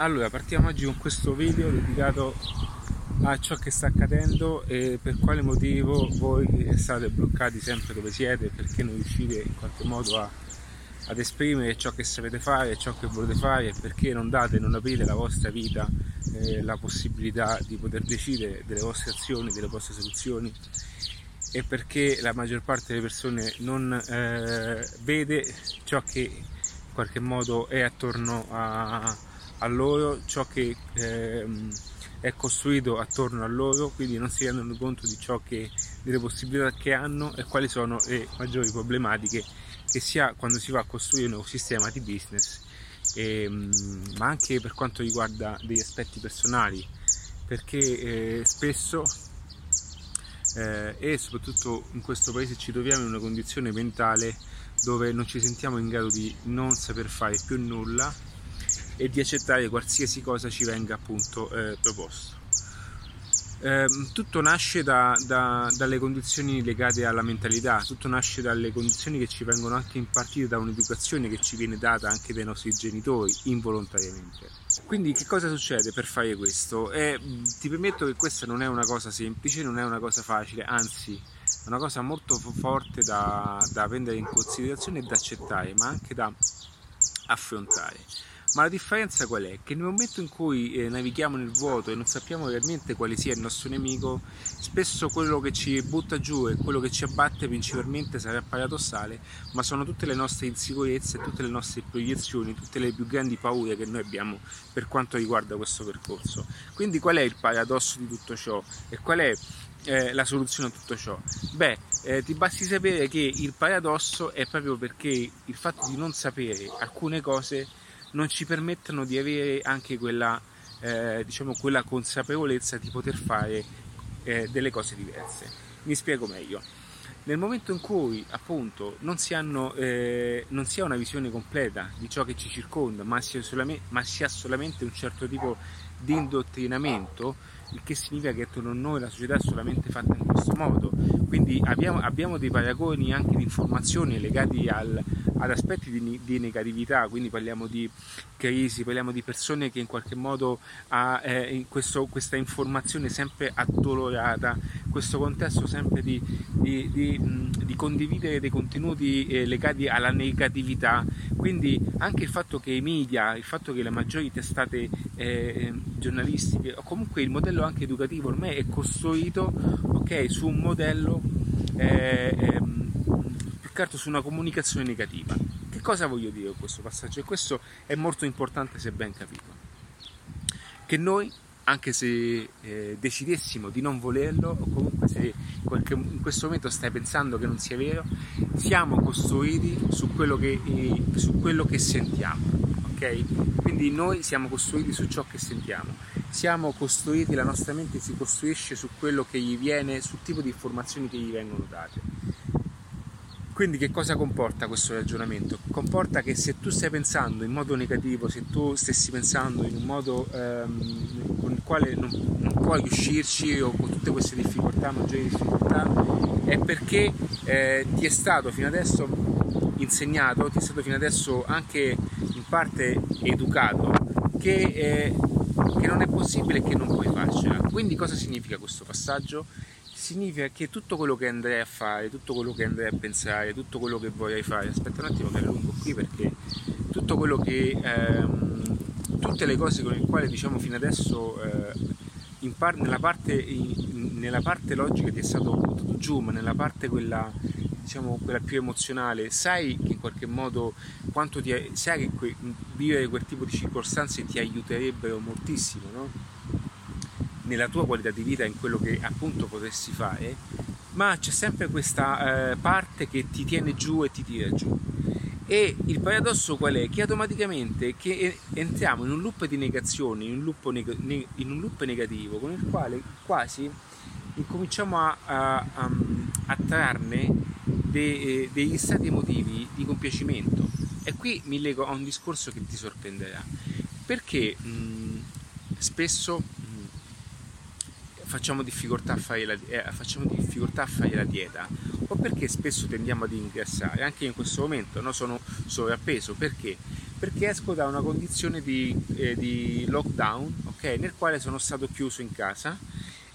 Allora, partiamo oggi con questo video dedicato a ciò che sta accadendo e per quale motivo voi state bloccati sempre dove siete, perché non riuscite in qualche modo a, ad esprimere ciò che sapete fare, ciò che volete fare perché non date, non aprite la vostra vita, eh, la possibilità di poter decidere delle vostre azioni, delle vostre soluzioni e perché la maggior parte delle persone non eh, vede ciò che in qualche modo è attorno a a loro ciò che ehm, è costruito attorno a loro, quindi non si rendono conto di ciò che, delle possibilità che hanno e quali sono le maggiori problematiche che si ha quando si va a costruire un nuovo sistema di business, e, ehm, ma anche per quanto riguarda degli aspetti personali, perché eh, spesso eh, e soprattutto in questo paese ci troviamo in una condizione mentale dove non ci sentiamo in grado di non saper fare più nulla e di accettare qualsiasi cosa ci venga appunto eh, proposto. Eh, tutto nasce da, da, dalle condizioni legate alla mentalità, tutto nasce dalle condizioni che ci vengono anche impartite da un'educazione che ci viene data anche dai nostri genitori involontariamente. Quindi che cosa succede per fare questo? Eh, ti permetto che questa non è una cosa semplice, non è una cosa facile, anzi è una cosa molto forte da, da prendere in considerazione e da accettare, ma anche da affrontare. Ma la differenza qual è? Che nel momento in cui eh, navighiamo nel vuoto e non sappiamo realmente quale sia il nostro nemico, spesso quello che ci butta giù e quello che ci abbatte principalmente sarà paradossale, ma sono tutte le nostre insicurezze, tutte le nostre proiezioni, tutte le più grandi paure che noi abbiamo per quanto riguarda questo percorso. Quindi qual è il paradosso di tutto ciò? E qual è eh, la soluzione a tutto ciò? Beh, eh, ti basti sapere che il paradosso è proprio perché il fatto di non sapere alcune cose non ci permettono di avere anche quella, eh, diciamo, quella consapevolezza di poter fare eh, delle cose diverse. Mi spiego meglio. Nel momento in cui appunto non si, hanno, eh, non si ha una visione completa di ciò che ci circonda, ma si, ha solamente un certo tipo di indottrinamento, il che significa che attorno a noi la società è solamente fatta in questo modo. Quindi abbiamo, abbiamo dei paragoni anche di informazioni legati al, ad aspetti di, di, negatività, quindi parliamo di crisi, parliamo di persone che in qualche modo ha eh, questo, questa informazione sempre addolorata, questo contesto sempre di, di, di condividere dei contenuti eh, legati alla negatività. Quindi anche il fatto che i media, il fatto che le maggiori testate eh, giornalistiche o comunque il modello anche educativo ormai è costruito okay, su un modello altro su una comunicazione negativa. Che cosa voglio dire con questo passaggio? E questo è molto importante se ben capito. Che noi, anche se eh, decidessimo di non volerlo, o comunque se in questo momento stai pensando che non sia vero, siamo costruiti su quello che, eh, su quello che sentiamo. Okay? Quindi noi siamo costruiti su ciò che sentiamo siamo costruiti, la nostra mente si costruisce su quello che gli viene, sul tipo di informazioni che gli vengono date. Quindi che cosa comporta questo ragionamento? Comporta che se tu stai pensando in modo negativo, se tu stessi pensando in un modo ehm, con il quale non, non, puoi uscirci o con tutte queste difficoltà, maggiori difficoltà, è perché eh, ti è stato fino adesso insegnato, ti è stato fino adesso anche in parte educato che eh, che non è possibile e che non puoi farcela. Quindi cosa significa questo passaggio? Significa che tutto quello che andrei a fare, tutto quello che andrei a pensare, tutto quello che vorrei fare, aspetta un attimo che allungo qui perché tutto quello che, ehm, tutte le cose con le quali diciamo fino adesso eh, par- nella, parte, in, nella parte logica ti è stato buttato giù, ma nella parte quella diciamo, quella più emozionale, sai che in qualche modo quanto ti, sai che que, vivere quel tipo di circostanze ti aiuterebbero moltissimo no? Nella tua qualità di vita, in quello che appunto potresti fare, ma c'è sempre questa eh, parte che ti tiene giù e ti tira giù. E il paradosso qual è? Che automaticamente che entriamo in un loop di negazioni, in un loop, neg- in un loop negativo, con il quale quasi incominciamo a, a, a, a trarne de, eh, degli stati emotivi di compiacimento. E qui mi lego a un discorso che ti sorprenderà, perché mh, spesso mh, facciamo, difficoltà la, eh, facciamo, difficoltà a fare la dieta o perché spesso tendiamo ad ingrassare, anche in questo momento no? sono sovrappeso, perché? perché esco da una condizione di, eh, di lockdown okay, nel quale sono stato chiuso in casa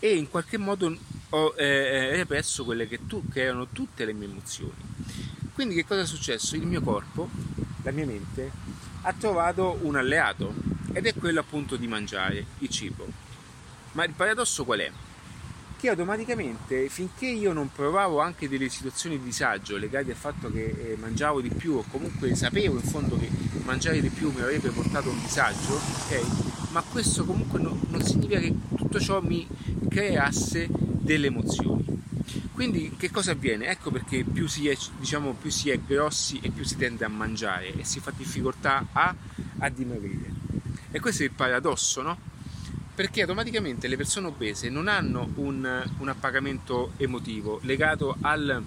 e in qualche modo ho eh, represso quelle che, tu, che erano tutte le mie emozioni. Quindi che cosa è successo? Il mio corpo, la mia mente, ha trovato un alleato ed è quello appunto di mangiare il cibo. Ma il paradosso qual è? Che automaticamente finché io non provavo anche delle situazioni di disagio legate al fatto che eh, mangiavo di più o comunque sapevo in fondo che mangiare di più mi avrebbe portato un disagio, ok? Ma questo comunque no, non significa che tutto ciò mi creasse delle emozioni. Quindi che cosa avviene? Ecco perché più si, è, diciamo, più si è grossi e più si tende a mangiare e si fa difficoltà a, a dimagrire. E questo è il paradosso, no? Perché automaticamente le persone obese non hanno un, un appagamento emotivo legato al,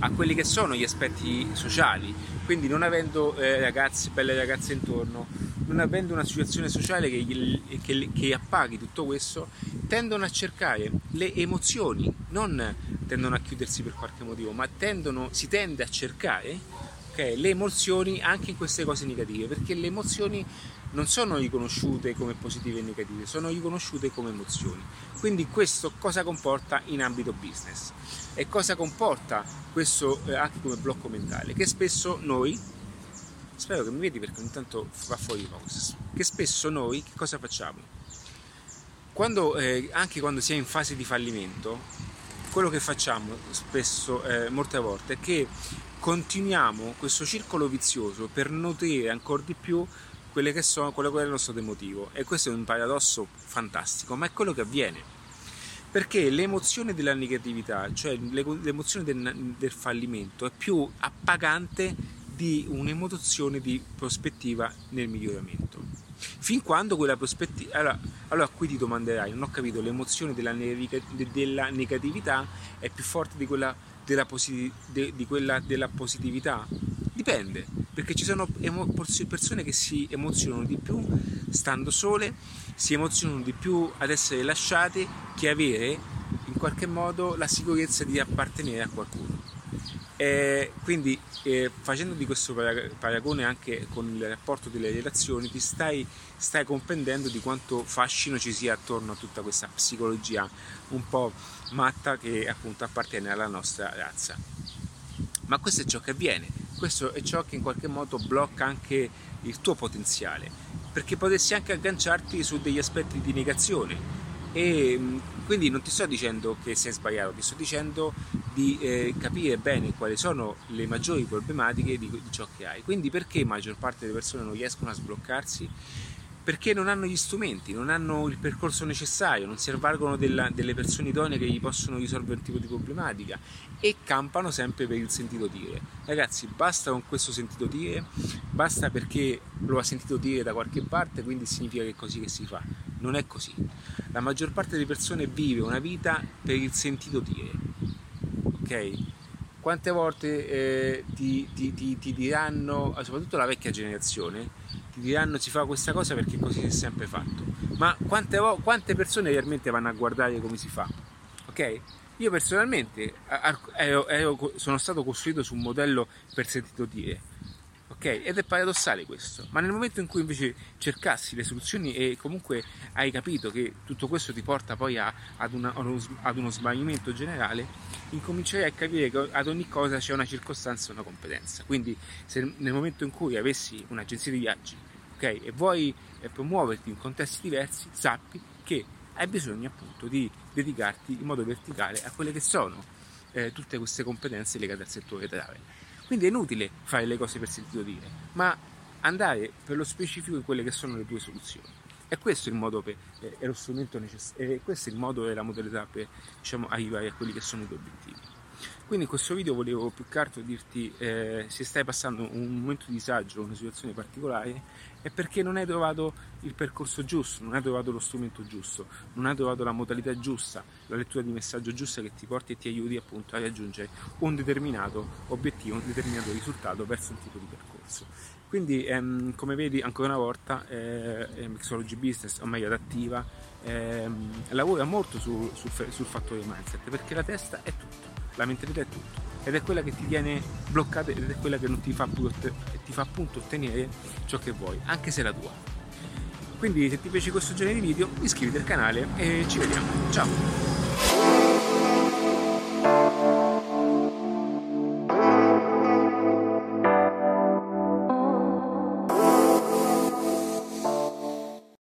a quelli che sono gli aspetti sociali, quindi non avendo eh, ragazzi, belle ragazze intorno, non avendo una situazione sociale che, che, che appaghi tutto questo, tendono a cercare le emozioni, non tendono a chiudersi per qualche motivo, ma tendono, si tende a cercare okay, le emozioni anche in queste cose negative, perché le emozioni non sono riconosciute come positive e negative, sono riconosciute come emozioni. Quindi questo cosa comporta in ambito business? E cosa comporta questo eh, anche come blocco mentale? Che spesso noi, spero che mi vedi perché ogni tanto va fuori focus, che spesso noi che cosa facciamo? Quando, eh, anche quando si è in fase di fallimento, quello che facciamo spesso, eh, molte volte, è che continuiamo questo circolo vizioso per nutrire ancora di più quelle che sono, quello che è il nostro demotivo. E questo è un paradosso fantastico, ma è quello che avviene. Perché l'emozione della negatività, cioè l'emozione del, del fallimento, è più appagante di un'emozione di prospettiva nel miglioramento. Fin quando quella prospettiva... Allora, allora qui ti domanderai, non ho capito, l'emozione della, della negatività è più forte di quella della, posit- de- di quella della positività? Dipende, perché ci sono persone che si emozionano di più stando sole, si emozionano di più ad essere lasciate che avere in qualche modo la sicurezza di appartenere a qualcuno. E quindi eh, facendo di questo paragone anche con il rapporto delle relazioni ti stai, stai comprendendo di quanto fascino ci sia attorno a tutta questa psicologia un po' matta che appunto appartiene alla nostra razza. Ma questo è ciò che avviene questo è ciò che in qualche modo blocca anche il tuo potenziale, perché potresti anche agganciarti su degli aspetti di negazione. E mm, quindi non ti sto dicendo che sei sbagliato, ti sto dicendo di eh, capire bene quali sono le maggiori problematiche di, di ciò che hai. Quindi perché la maggior parte delle persone non riescono a sbloccarsi? Perché non hanno gli strumenti, non hanno il percorso necessario, non si avvalgono della, delle persone idonee che gli possono risolvere un tipo di problematica e campano sempre per il sentito dire. Ragazzi, basta con questo sentito dire, basta perché lo ha sentito dire da qualche parte, quindi significa che è così che si fa. Non è così. La maggior parte delle persone vive una vita per il sentito dire. Ok? Quante volte eh, ti, ti, ti, ti diranno, soprattutto la vecchia generazione, diranno si fa questa cosa perché così si è sempre fatto. Ma quante, quante persone realmente vanno a guardare come si fa? Ok? Io personalmente ero, ero, sono stato costruito su un modello per sentito dire, ok? Ed è paradossale questo, ma nel momento in cui invece cercassi le soluzioni e comunque hai capito che tutto questo ti porta poi a, ad, una, ad, uno sbagliamento generale, incomincerai a capire che ad ogni cosa c'è una circostanza e una competenza. Quindi se nel momento in cui avessi un'agenzia di viaggi okay, e vuoi eh, promuoverti in contesti diversi, sappi che hai bisogno appunto di dedicarti in modo verticale a quelle che sono eh, tutte queste competenze legate al settore travel. Quindi è inutile fare le cose per sentito dire, ma andare per lo specifico in quelle che sono le tue soluzioni. E questo è il modo per, eh, è lo strumento necessario, e questo è il modo e la modalità per diciamo, arrivare a quelli che sono i tuoi obiettivi. Quindi in questo video volevo più che altro dirti eh, se stai passando un momento di disagio, una situazione particolare, è perché non hai trovato il percorso giusto, non hai trovato lo strumento giusto, non hai trovato la modalità giusta, la lettura di messaggio giusta che ti porti e ti aiuti appunto a raggiungere un determinato obiettivo, un determinato risultato verso un tipo di percorso. Quindi ehm, come vedi ancora una volta eh, Mixology Business, o meglio adattiva, ehm, lavora molto su, su, sul fattore mindset perché la testa è tutto la mentalità è tutto. ed è quella che ti tiene bloccato ed è quella che non ti fa, ti fa appunto ottenere ciò che vuoi, anche se è la tua. Quindi se ti piace questo genere di video iscriviti al canale e ci vediamo. Ciao!